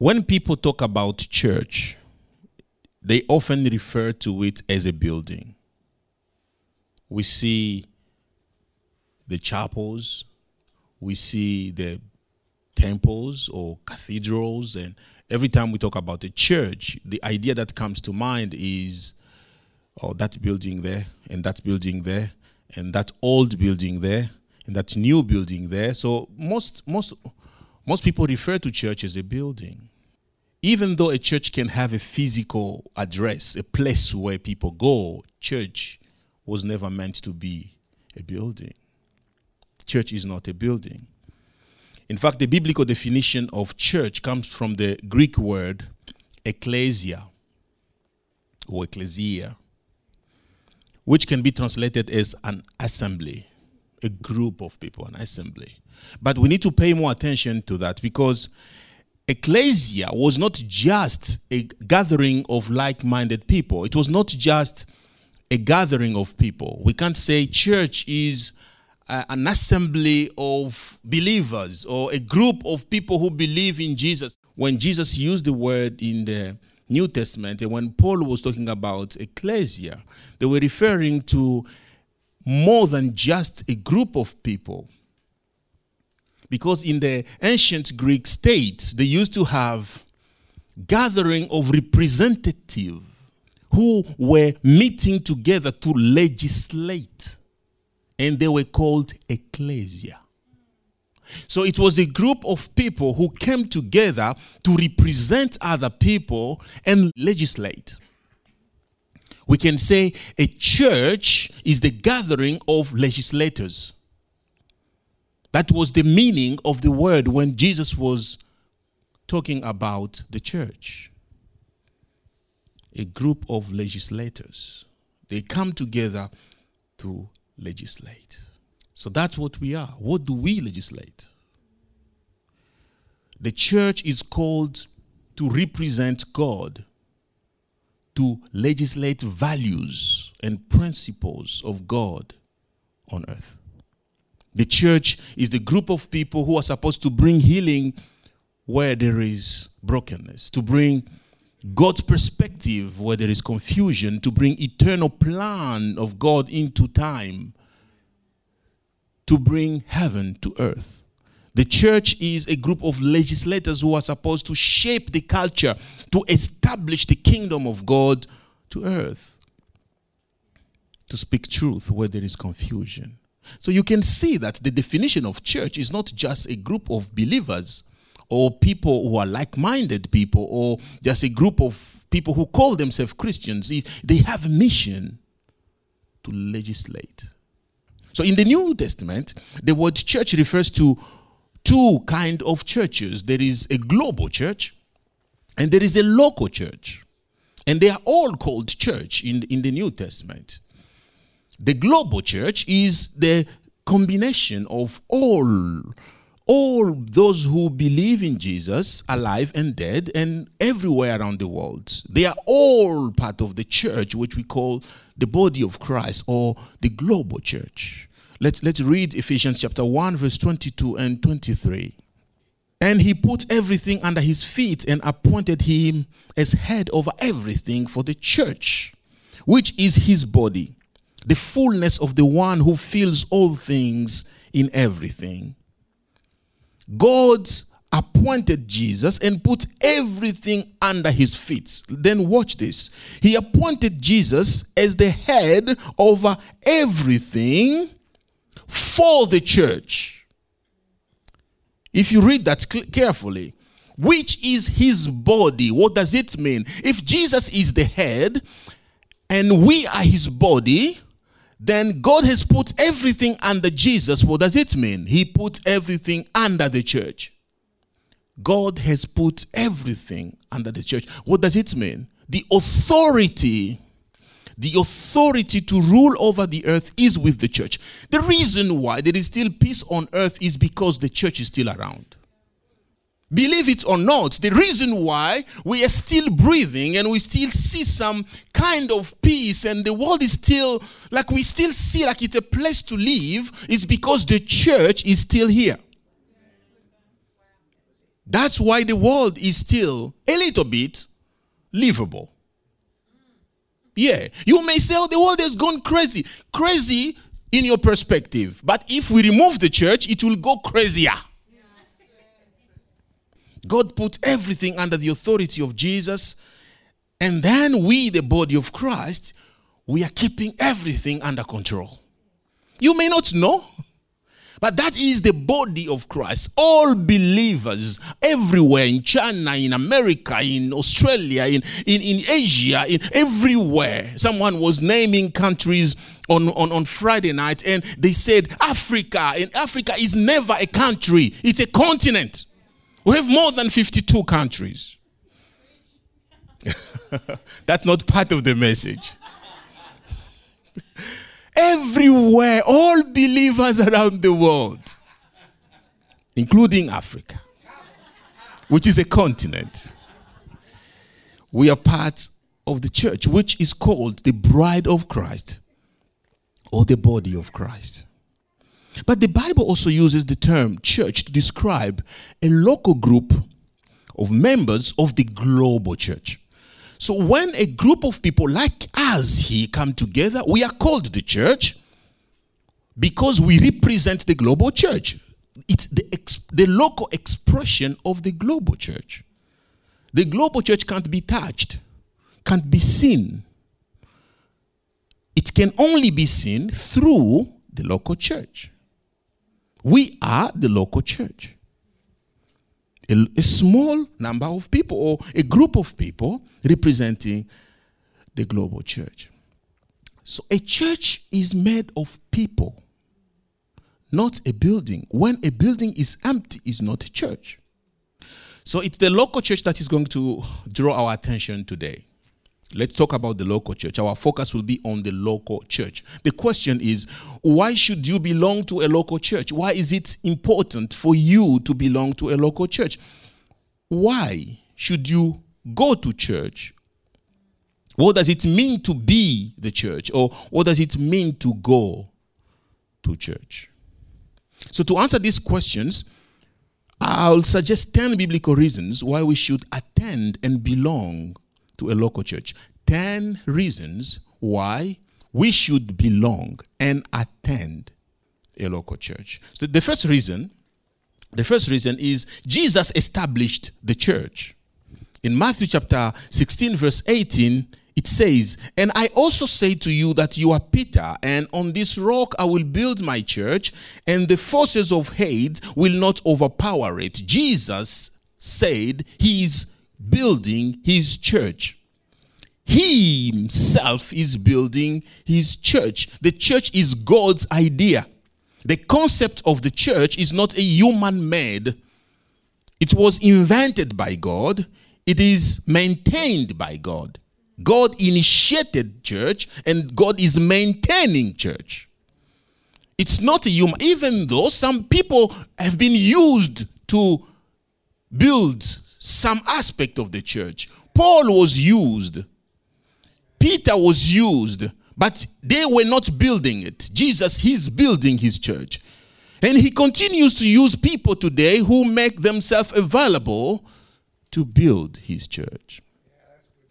when people talk about church, they often refer to it as a building. We see the chapels, we see the temples or cathedrals, and every time we talk about a church, the idea that comes to mind is oh, that building there, and that building there, and that old building there, and that new building there. So most most most people refer to church as a building. Even though a church can have a physical address, a place where people go, church was never meant to be a building. Church is not a building. In fact, the biblical definition of church comes from the Greek word ecclesia or ecclesia, which can be translated as an assembly, a group of people, an assembly. But we need to pay more attention to that because ecclesia was not just a gathering of like minded people, it was not just a gathering of people. We can't say church is uh, an assembly of believers or a group of people who believe in Jesus. When Jesus used the word in the New Testament and when Paul was talking about ecclesia, they were referring to more than just a group of people. Because in the ancient Greek state, they used to have gathering of representatives who were meeting together to legislate and they were called ecclesia. So it was a group of people who came together to represent other people and legislate. We can say a church is the gathering of legislators. That was the meaning of the word when Jesus was talking about the church. A group of legislators. They come together to legislate. So that's what we are. What do we legislate? The church is called to represent God, to legislate values and principles of God on earth. The church is the group of people who are supposed to bring healing where there is brokenness, to bring God's perspective where there is confusion, to bring eternal plan of God into time, to bring heaven to earth. The church is a group of legislators who are supposed to shape the culture, to establish the kingdom of God to earth, to speak truth where there is confusion. So you can see that the definition of church is not just a group of believers or people who are like minded people, or just a group of people who call themselves Christians. They have a mission to legislate. So in the New Testament, the word church refers to two kind of churches. There is a global church and there is a local church. And they are all called church in, in the New Testament. The global church is the combination of all all those who believe in Jesus, alive and dead, and everywhere around the world. They are all part of the church, which we call the body of Christ or the global church. Let's, let's read Ephesians chapter 1, verse 22 and 23. And he put everything under his feet and appointed him as head over everything for the church, which is his body, the fullness of the one who fills all things in everything. God appointed Jesus and put everything under his feet. Then watch this. He appointed Jesus as the head over everything for the church. If you read that carefully, which is his body, what does it mean? If Jesus is the head and we are his body, then God has put everything under Jesus. What does it mean? He put everything under the church. God has put everything under the church. What does it mean? The authority, the authority to rule over the earth is with the church. The reason why there is still peace on earth is because the church is still around. Believe it or not, the reason why we are still breathing and we still see some kind of peace and the world is still like we still see like it's a place to live is because the church is still here. That's why the world is still a little bit livable. Yeah, you may say, oh, the world has gone crazy. Crazy in your perspective. But if we remove the church, it will go crazier. God put everything under the authority of Jesus. And then we, the body of Christ, we are keeping everything under control. You may not know, but that is the body of Christ. All believers everywhere in China, in America, in Australia, in, in, in Asia, in everywhere. Someone was naming countries on, on, on Friday night and they said Africa. And Africa is never a country, it's a continent. We have more than 52 countries. That's not part of the message. Everywhere, all believers around the world, including Africa, which is a continent, we are part of the church, which is called the bride of Christ or the body of Christ. But the Bible also uses the term church to describe a local group of members of the global church. So when a group of people like us here come together, we are called the church because we represent the global church. It's the, the local expression of the global church. The global church can't be touched, can't be seen. It can only be seen through the local church. We are the local church a, a small number of people or a group of people representing the global church. So a church is made of people, not a building. When a building is empty, it's not a church. So it's the local church that is going to draw our attention today. Let's talk about the local church. Our focus will be on the local church. The question is why should you belong to a local church? Why is it important for you to belong to a local church? Why should you go to church? What does it mean to be the church? Or what does it mean to go to church? So, to answer these questions, I'll suggest 10 biblical reasons why we should attend and belong to a local church. 10 reasons why we should belong and attend a local church. So the first reason, the first reason is Jesus established the church. In Matthew chapter 16 verse 18, it says, And I also say to you that you are Peter, and on this rock I will build my church, and the forces of hate will not overpower it. Jesus said he is building his church. He himself is building his church. The church is God's idea. The concept of the church is not a human made, it was invented by God, it is maintained by God. God initiated church and God is maintaining church. It's not a human, even though some people have been used to build some aspect of the church. Paul was used Peter was used, but they were not building it. Jesus, he's building his church. And he continues to use people today who make themselves available to build his church.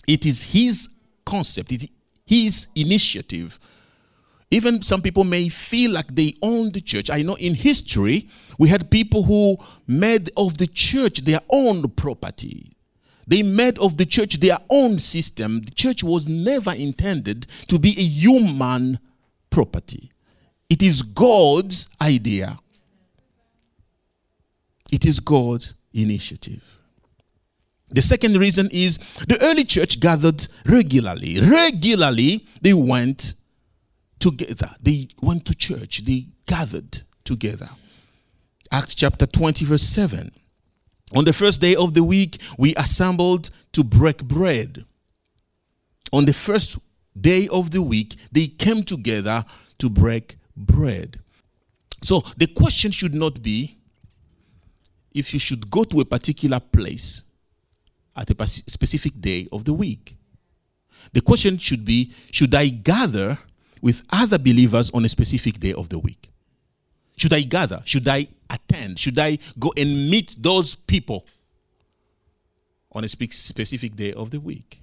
It is his concept, it is his initiative. Even some people may feel like they own the church. I know in history, we had people who made of the church their own property. They made of the church their own system. The church was never intended to be a human property, it is God's idea, it is God's initiative. The second reason is the early church gathered regularly. Regularly, they went together. They went to church. They gathered together. Acts chapter 20, verse 7. On the first day of the week, we assembled to break bread. On the first day of the week, they came together to break bread. So the question should not be if you should go to a particular place at a specific day of the week. The question should be should I gather with other believers on a specific day of the week? Should I gather? Should I attend? Should I go and meet those people on a specific day of the week.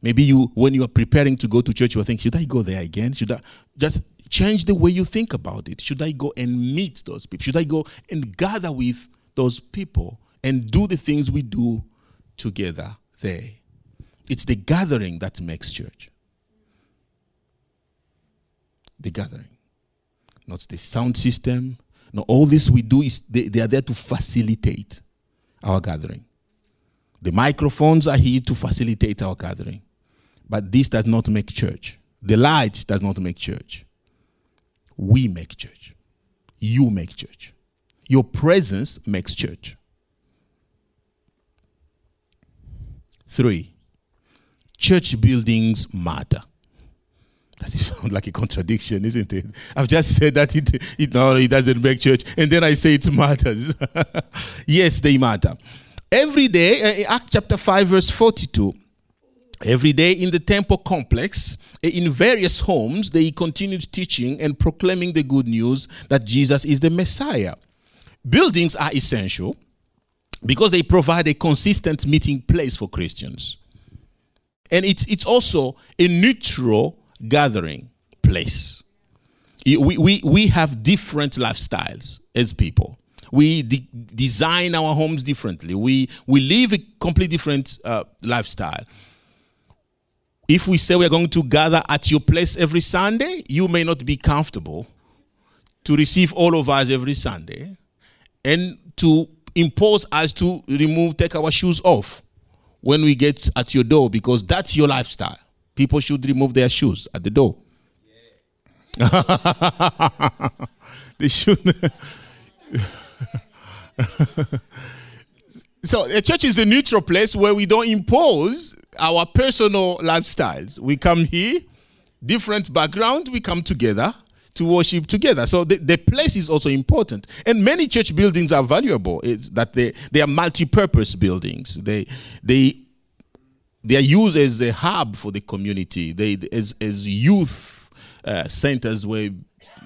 Maybe you, when you are preparing to go to church, you are thinking, should I go there again? Should I just change the way you think about it? Should I go and meet those people? Should I go and gather with those people and do the things we do together there? It's the gathering that makes church. The gathering, not the sound system. No, all this we do is they, they are there to facilitate our gathering. The microphones are here to facilitate our gathering. But this does not make church. The lights does not make church. We make church. You make church. Your presence makes church. Three, church buildings matter. Does it sound like a contradiction, isn't it? I've just said that it, it, no, it doesn't make church, and then I say it matters. yes, they matter. Every day, uh, Act chapter 5, verse 42, every day in the temple complex, uh, in various homes, they continued teaching and proclaiming the good news that Jesus is the Messiah. Buildings are essential because they provide a consistent meeting place for Christians. And it's, it's also a neutral gathering place. We, we, we have different lifestyles as people. We de- design our homes differently. We, we live a completely different uh, lifestyle. If we say we're going to gather at your place every Sunday, you may not be comfortable to receive all of us every Sunday and to impose us to remove, take our shoes off when we get at your door because that's your lifestyle. People should remove their shoes at the door. Yeah. they should. so a church is a neutral place where we don't impose our personal lifestyles. We come here, different background, we come together to worship together. So the, the place is also important. And many church buildings are valuable. It's that they, they are multi-purpose buildings. They they they are used as a hub for the community. They as as youth uh, centers where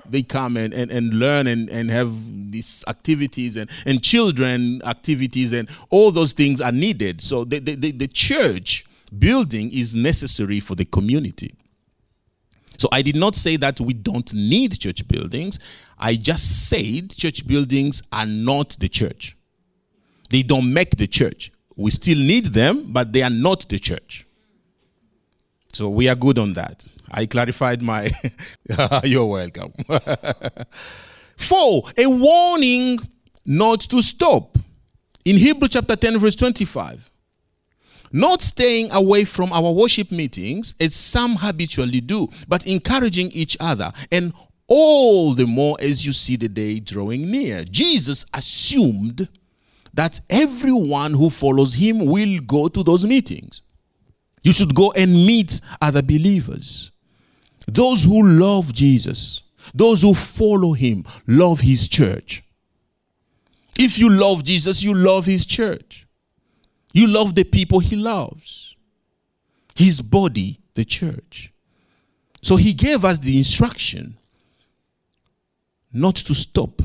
they come and, and, and learn and, and have these activities and, and children activities and all those things are needed. So the, the, the church building is necessary for the community. So I did not say that we don't need church buildings. I just said church buildings are not the church. They don't make the church. We still need them, but they are not the church. So we are good on that. I clarified my. You're welcome. Four, a warning not to stop. In Hebrew chapter 10, verse 25. Not staying away from our worship meetings, as some habitually do, but encouraging each other, and all the more as you see the day drawing near. Jesus assumed that everyone who follows him will go to those meetings. You should go and meet other believers. Those who love Jesus, those who follow him, love his church. If you love Jesus, you love his church. You love the people he loves, his body, the church. So he gave us the instruction not to stop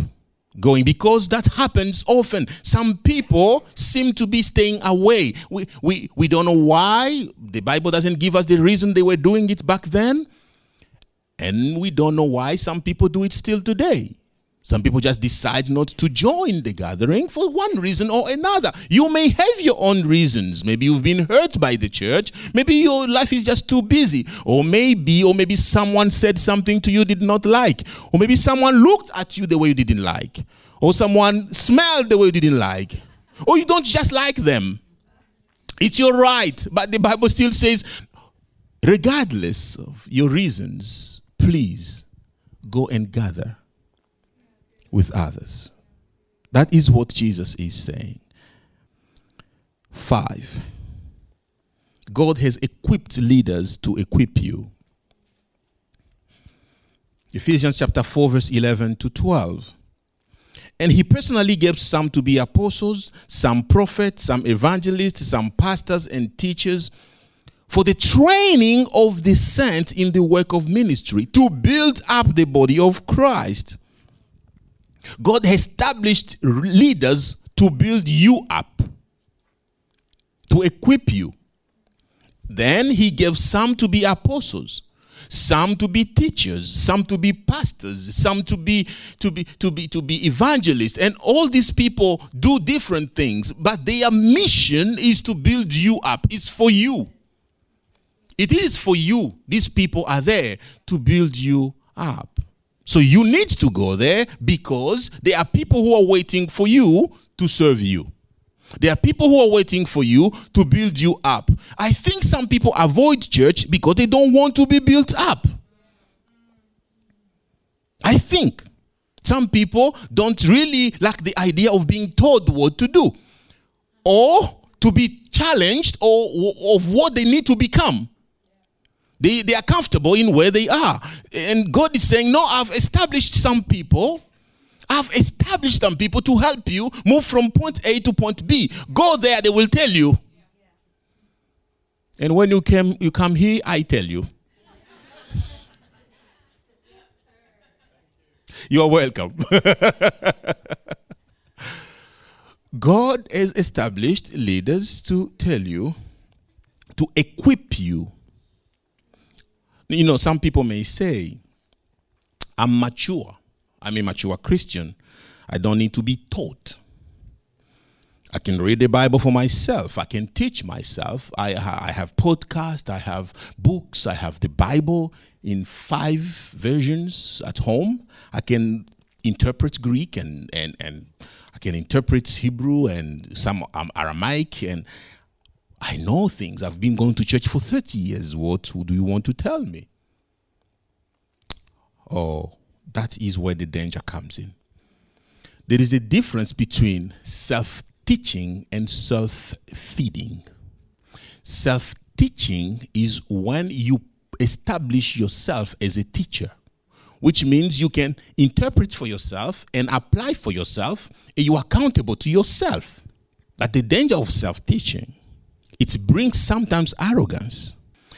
going because that happens often. Some people seem to be staying away. We, we, we don't know why. The Bible doesn't give us the reason they were doing it back then. And we don't know why some people do it still today. Some people just decide not to join the gathering for one reason or another. You may have your own reasons. Maybe you've been hurt by the church. Maybe your life is just too busy. Or maybe, or maybe someone said something to you did not like. Or maybe someone looked at you the way you didn't like. Or someone smelled the way you didn't like. Or you don't just like them. It's your right. But the Bible still says, regardless of your reasons, please go and gather with others. That is what Jesus is saying. Five, God has equipped leaders to equip you. Ephesians chapter 4, verse 11 to 12. And he personally gave some to be apostles, some prophets, some evangelists, some pastors and teachers for the training of the saints in the work of ministry to build up the body of Christ God established leaders to build you up. to equip you. Then he gave some to be apostles, some to be teachers, some to be pastors, some to be to be to be to be evangelists. And all these people do different things, but their mission is to build you up. It's for you. It is for you. These people are there to build you up. So you need to go there because there are people who are waiting for you to serve you. There are people who are waiting for you to build you up. I think some people avoid church because they don't want to be built up. I think some people don't really like the idea of being told what to do or to be challenged or of what they need to become. They, they are comfortable in where they are. And God is saying, No, I've established some people. I've established some people to help you move from point A to point B. Go there, they will tell you. And when you came, you come here, I tell you. you are welcome. God has established leaders to tell you, to equip you you know, some people may say, I'm mature. I'm a mature Christian. I don't need to be taught. I can read the Bible for myself. I can teach myself. I, I have podcasts, I have books, I have the Bible in five versions at home. I can interpret Greek and, and, and I can interpret Hebrew and some um, Aramaic and I know things. I've been going to church for 30 years. What do you want to tell me? Oh, that is where the danger comes in. There is a difference between self teaching and self feeding. Self teaching is when you establish yourself as a teacher, which means you can interpret for yourself and apply for yourself, and you are accountable to yourself. But the danger of self teaching it brings sometimes arrogance.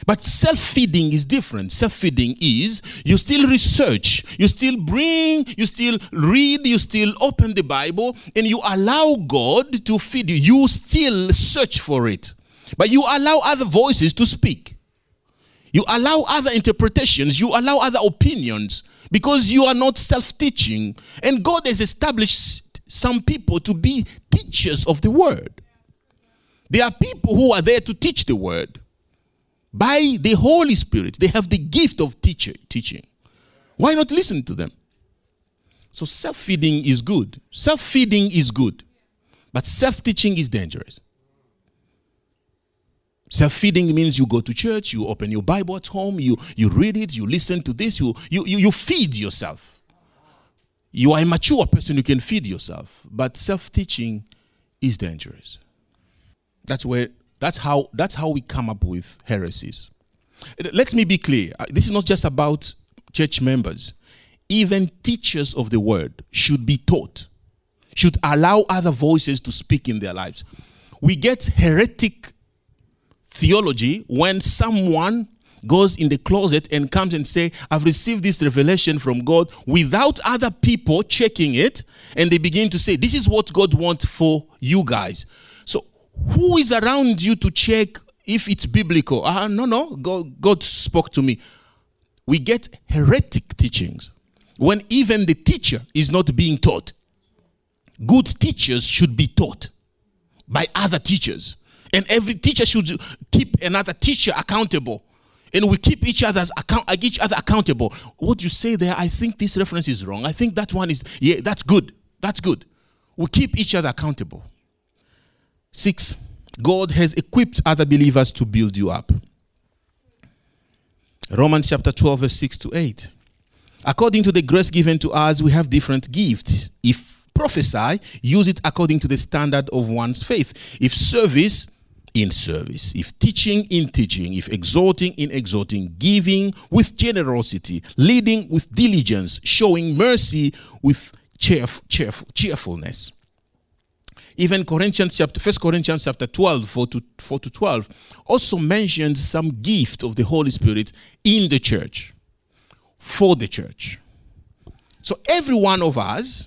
But self feeding is different. Self feeding is you still research, you still bring, you still read, you still open the Bible, and you allow God to feed you. You still search for it. But you allow other voices to speak. You allow other interpretations, you allow other opinions because you are not self teaching. And God has established some people to be teachers of the word. There are people who are there to teach the word by the Holy Spirit. They have the gift of teacher, teaching. Why not listen to them? So self feeding is good. Self feeding is good. But self teaching is dangerous. Self feeding means you go to church, you open your Bible at home, you, you read it, you listen to this, you, you, you, feed yourself. You are a mature person, you can feed yourself. But self teaching is dangerous. That's where that's how that's how we come up with heresies. Let me be clear. Uh, this is not just about church members. Even teachers of the word should be taught, should allow other voices to speak in their lives. We get heretic theology when someone goes in the closet and comes and say i've received this revelation from god without other people checking it and they begin to say this is what god wants for you guys who is around you to check if it's biblical? Uh, no, no. God, God spoke to me. We get heretic teachings when even the teacher is not being taught. Good teachers should be taught by other teachers. And every teacher should keep another teacher accountable. And we keep each other's account each other accountable. What you say there, I think this reference is wrong. I think that one is yeah, that's good. That's good. We keep each other accountable. Six, God has equipped other believers to build you up. Romans chapter 12, verse 6 to 8. According to the grace given to us, we have different gifts. If prophesy, use it according to the standard of one's faith. If service, in service. If teaching, in teaching. If exhorting, in exhorting. Giving with generosity. Leading with diligence. Showing mercy with cheerf- cheerf- cheerfulness. Even Corinthians chapter, First Corinthians chapter 12, 4 to, 4 to 12, also mentions some gift of the Holy Spirit in the church, for the church. So every one of us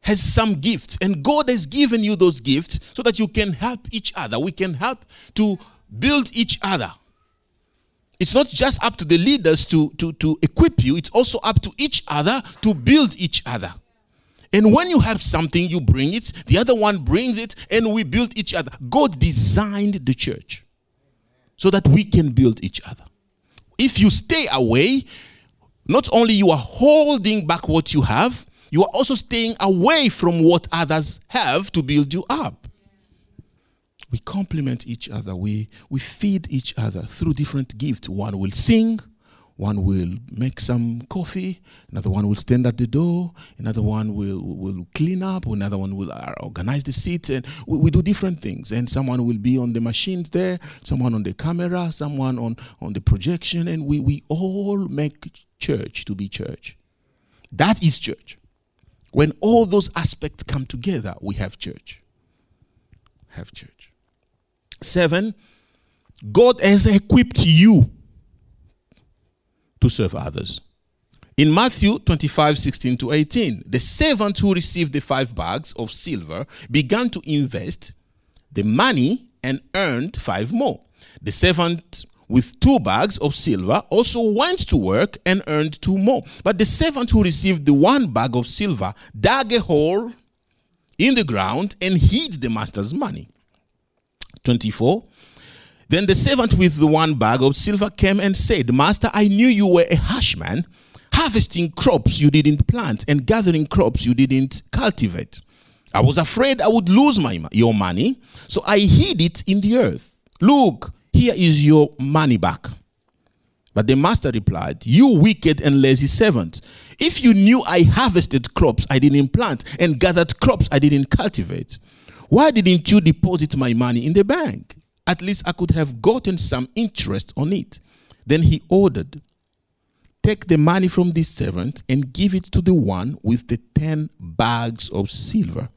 has some gifts, and God has given you those gifts so that you can help each other. We can help to build each other. It's not just up to the leaders to, to, to equip you, it's also up to each other to build each other. And when you have something, you bring it, the other one brings it, and we build each other. God designed the church so that we can build each other. If you stay away, not only you are holding back what you have, you are also staying away from what others have to build you up. We complement each other, we, we feed each other through different gifts. One will sing, one will make some coffee, another one will stand at the door, another one will, will clean up, another one will uh, organize the seat, and we, we do different things. And someone will be on the machines there, someone on the camera, someone on, on the projection, and we, we all make church to be church. That is church. When all those aspects come together, we have church. Have church. Seven, God has equipped you to serve others. In Matthew 25, 16 to 18, the servant who received the five bags of silver began to invest the money and earned five more. The servant with two bags of silver also went to work and earned two more. But the servant who received the one bag of silver dug a hole in the ground and hid the master's money. 24. Then the servant with the one bag of silver came and said, Master, I knew you were a harsh man, harvesting crops you didn't plant and gathering crops you didn't cultivate. I was afraid I would lose my, your money, so I hid it in the earth. Look, here is your money back. But the master replied, You wicked and lazy servant. If you knew I harvested crops I didn't plant and gathered crops I didn't cultivate, why didn't you deposit my money in the bank? At least I could have gotten some interest on it. Then he ordered, Take the money from this servant and give it to the one with the 10 bags of silver.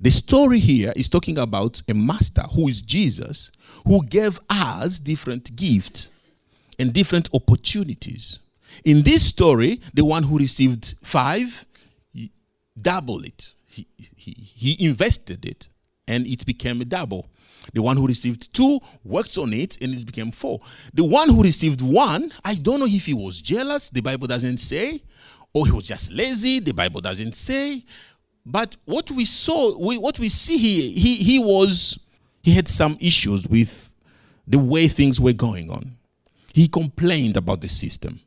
The story here is talking about a master who is Jesus, who gave us different gifts and different opportunities. In this story, the one who received five, doubled it. He, he, he invested it and it became a double. The one who received two worked on it and it became four. The one who received one, I don't know if he was jealous, the Bible doesn't say, or he was just lazy, the Bible doesn't say. But what we saw, we, what we see here, he, he was, he had some issues with the way things were going on. He complained about the system.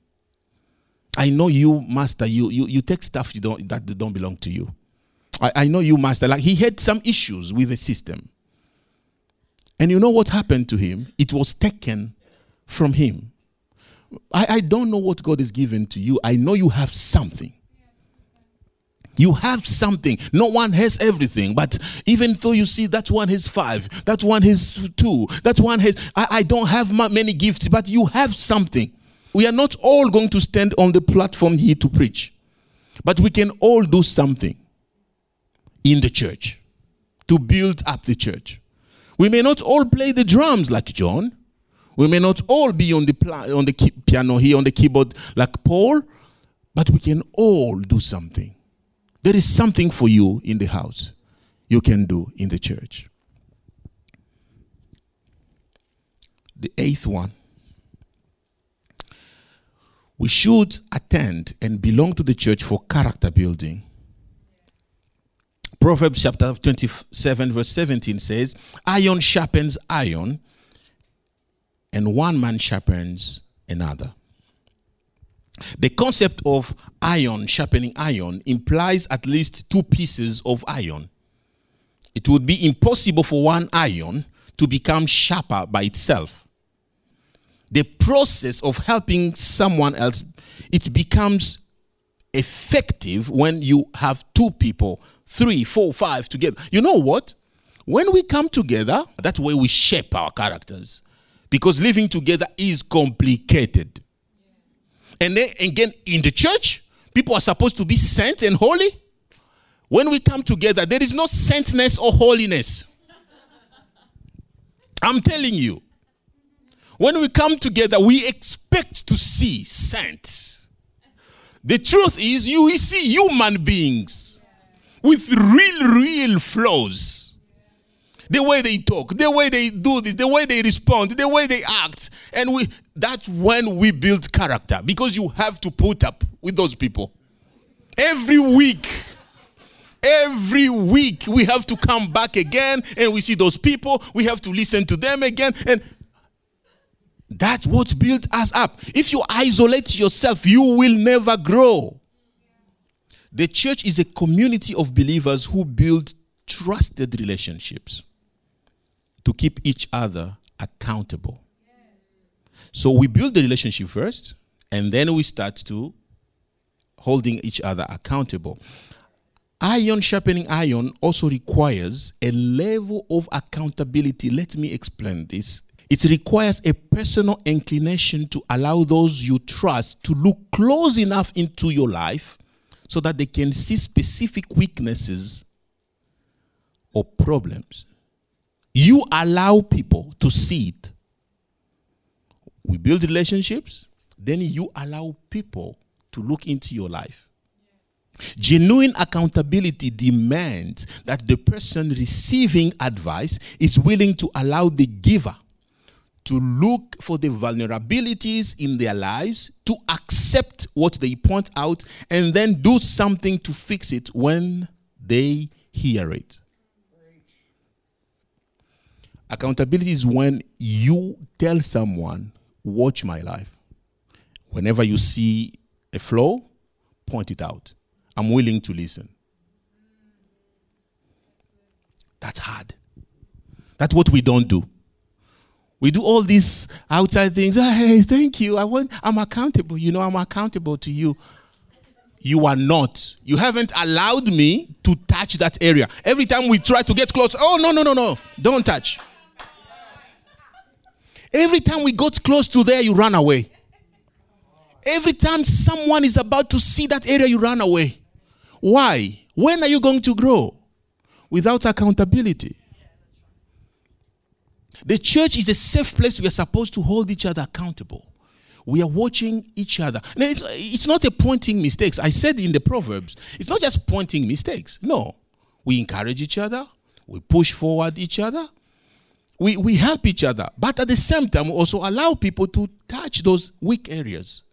I know you, master, you, you, you take stuff you don't, that don't belong to you. I, I know you, master. Like he had some issues with the system. And you know what happened to him? It was taken from him. I, I don't know what God has given to you. I know you have something. You have something. No one has everything. But even though you see that one has five, that one has two, that one has, I, I don't have many gifts, but you have something. We are not all going to stand on the platform here to preach, but we can all do something in the church to build up the church. We may not all play the drums like John. We may not all be on the, on the piano here, on the keyboard like Paul, but we can all do something. There is something for you in the house you can do in the church. The eighth one. We should attend and belong to the church for character building. Proverbs chapter 27, verse 17 says, Iron sharpens iron, and one man sharpens another. The concept of iron sharpening iron implies at least two pieces of iron. It would be impossible for one iron to become sharper by itself. The process of helping someone else it becomes effective when you have two people three, four, five together. You know what? When we come together, that way we shape our characters. Because living together is complicated. And then again, in the church, people are supposed to be saint and holy. When we come together, there is no saintness or holiness. I'm telling you. When we come together, we expect to see saints. The truth is, you see human beings with real, real flaws. The way they talk, the way they do this, the way they respond, the way they act. And we that's when we build character because you have to put up with those people. Every week. Every week we have to come back again and we see those people. We have to listen to them again. And that's what built us up. If you isolate yourself, you will never grow. The church is a community of believers who build trusted relationships to keep each other accountable. So we build the relationship first, and then we start to holding each other accountable. Iron sharpening iron also requires a level of accountability. Let me explain this. It requires a personal inclination to allow those you trust to look close enough into your life so that they can see specific weaknesses or problems. You allow people to see it. We build relationships, then you allow people to look into your life. Genuine accountability demands that the person receiving advice is willing to allow the giver to look for the vulnerabilities in their lives, to accept what they point out, and then do something to fix it when they hear it. Accountability is when you tell someone, Watch my life. Whenever you see a flaw, point it out. I'm willing to listen. That's hard. That's what we don't do. We do all these outside things. Oh, hey, thank you. I want I'm accountable. You know, I'm accountable to you. You are not. You haven't allowed me to touch that area. Every time we try to get close, oh no, no, no, no. Don't touch. Every time we got close to there, you run away. Every time someone is about to see that area, you run away. Why? When are you going to grow? Without accountability. The church is a safe place we are supposed to hold each other accountable. We are watching each other. Now, it's, it's not a pointing mistakes. I said in the Proverbs, it's not just pointing mistakes. No. We encourage each other, we push forward each other, we, we help each other. But at the same time, we also allow people to touch those weak areas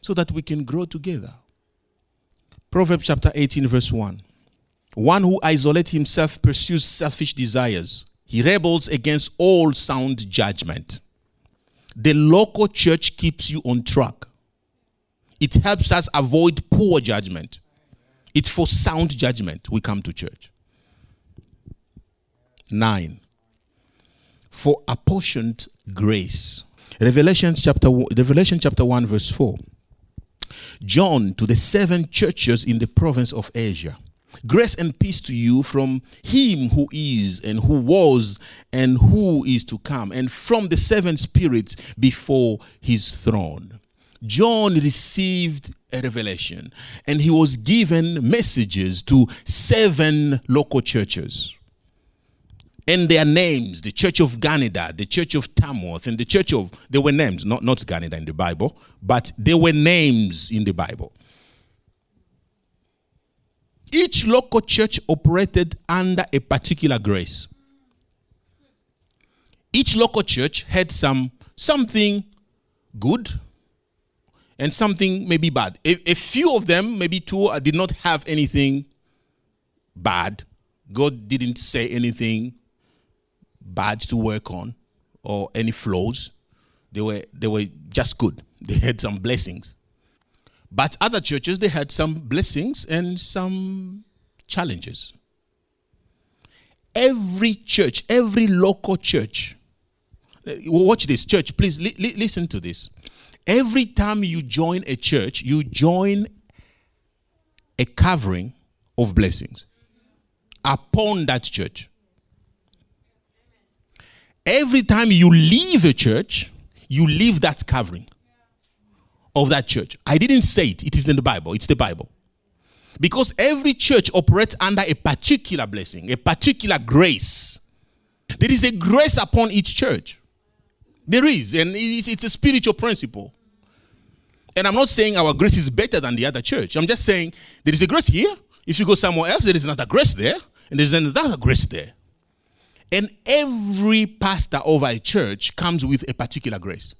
so that we can grow together. Proverbs chapter 18, verse 1. One who isolates himself pursues selfish desires he rebels against all sound judgment. The local church keeps you on track. It helps us avoid poor judgment. It's for sound judgment we come to church. Nine, for apportioned grace. Revelation chapter, Revelation chapter 1, verse 4. John to the seven churches in the province of Asia. Grace and peace to you from him who is and who was and who is to come, and from the seven spirits before his throne. John received a revelation and he was given messages to seven local churches. And their names, the church of Granada, the church of Tamworth, and the church of, they were names, not, not Granada in the Bible, but they were names in the Bible. Each local church operated under a particular grace. Each local church had some something good and something maybe bad. A, a few of them, maybe two, uh, did not have anything bad. God didn't say anything bad to work on or any flaws. They were they were just good. They had some blessings. But other churches, they had some blessings and some challenges. Every church, every local church, uh, watch this, church, please li- li- listen to this. Every time you join a church, you join a covering of blessings upon that church. Every time you leave a church, you leave that covering of that church. I didn't say it, it is in the Bible. It's the Bible. Because every church operates under a particular blessing, a particular grace. There is a grace upon each church. There is, and it's a spiritual principle. And I'm not saying our grace is better than the other church. I'm just saying there is a grace here If you go somewhere else, there is another grace there, and there's another grace there. And every pastor over a church comes with a particular grace.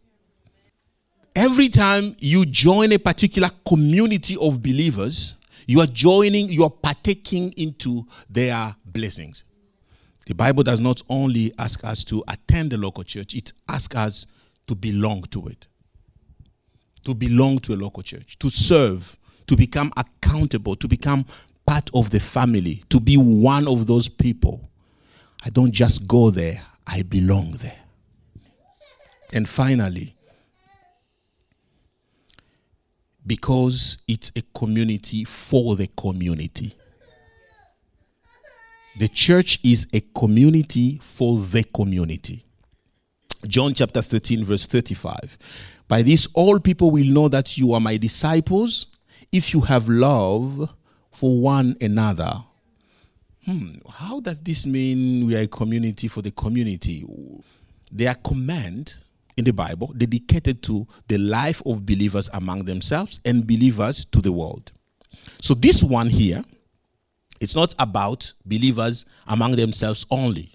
Every time you join a particular community of believers, you are joining, you are partaking into their blessings. The Bible does not only ask us to attend the local church, it asks us to belong to it. To belong to a local church, to serve, to become accountable, to become part of the family, to be one of those people. I don't just go there, I belong there. And finally, because it's a community for the community. The church is a community for the community. John chapter 13, verse 35. By this, all people will know that you are my disciples if you have love for one another. Hmm, how does this mean we are a community for the community? Their command in the Bible dedicated to the life of believers among themselves and believers to the world. So this one here, it's not about believers among themselves only.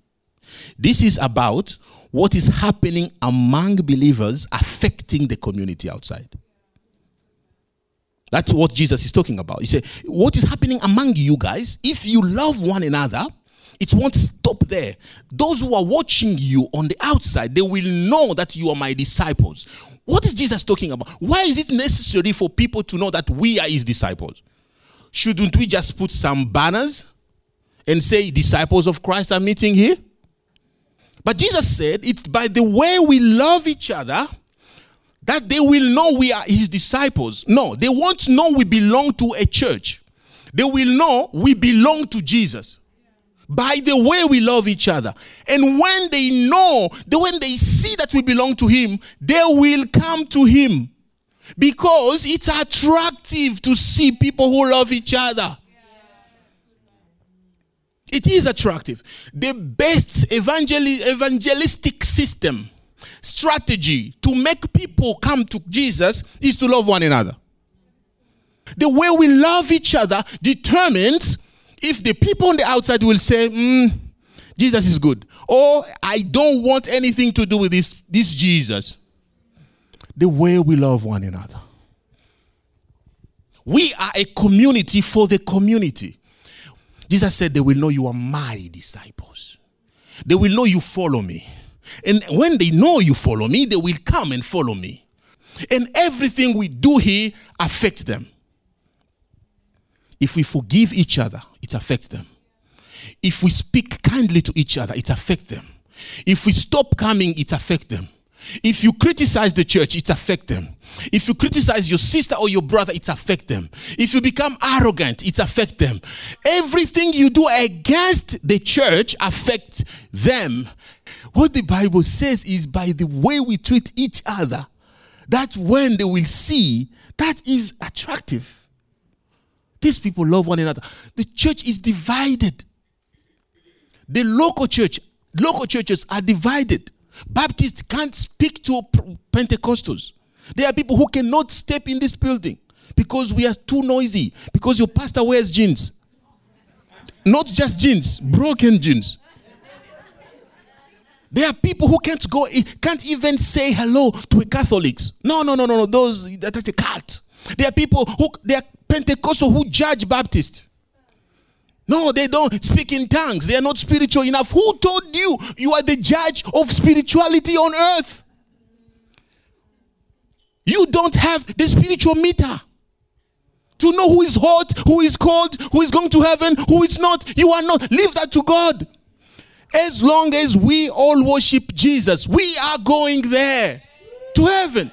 This is about what is happening among believers affecting the community outside. That's what Jesus is talking about. He said, What is happening among you guys, if you love one another, it won't stop there. Those who are watching you on the outside, they will know that you are my disciples. What is Jesus talking about? Why is it necessary for people to know that we are his disciples? Shouldn't we just put some banners and say, Disciples of Christ are meeting here? But Jesus said, It's by the way we love each other that they will know we are his disciples. No, they won't know we belong to a church. They will know we belong to Jesus by the way we love each other. And when they know, when they see that we belong to Him, they will come to Him because it's attractive to see people who love each other. It is attractive. The best evangel- evangelistic system, strategy to make people come to Jesus is to love one another. The way we love each other determines if the people on the outside will say, mm, Jesus is good, or I don't want anything to do with this, this Jesus, the way we love one another. We are a community for the community. Jesus said, They will know you are my disciples. They will know you follow me. And when they know you follow me, they will come and follow me. And everything we do here affects them. If we forgive each other, it affects them. If we speak kindly to each other, it affects them. If we stop coming, it affects them. If you criticize the church, it affects them. If you criticize your sister or your brother, it affects them. If you become arrogant, it affects them. Everything you do against the church affects them. What the Bible says is by the way we treat each other, that when they will see, that is attractive. These people love one another. The church is divided. The local church, local churches are divided. Baptists can't speak to Pentecostals. There are people who cannot step in this building because we are too noisy, because your pastor wears jeans. Not just jeans, broken jeans. There are people who can't go, can't even say hello to Catholics. No, no, no, no, no. Those that's a cult. There are people who they are Pentecostal who judge Baptist. No, they don't speak in tongues. They are not spiritual enough. Who told you you are the judge of spirituality on earth? You don't have the spiritual meter to know who is hot, who is cold, who is going to heaven, who is not. You are not. Leave that to God. As long as we all worship Jesus, we are going there to heaven.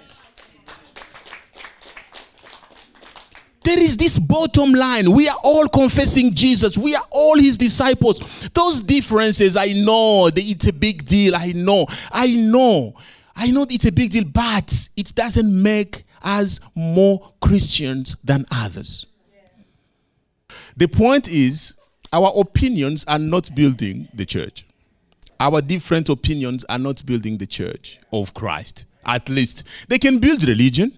There is this bottom line. We are all confessing Jesus. We are all his disciples. Those differences, I know it's a big deal. I know. I know. I know it's a big deal, but it doesn't make us more Christians than others. The point is, our opinions are not building the church. Our different opinions are not building the church of Christ. At least they can build religion,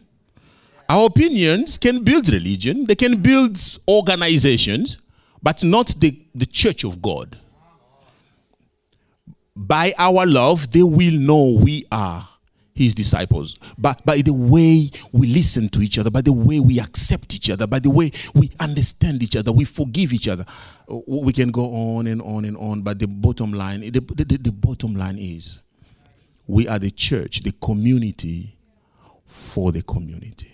our opinions can build religion, they can build organizations, but not the, the church of God. By our love, they will know we are his disciples. But by the way we listen to each other, by the way we accept each other, by the way we understand each other, we forgive each other. We can go on and on and on, but the bottom line, the, the, the bottom line is we are the church, the community for the community.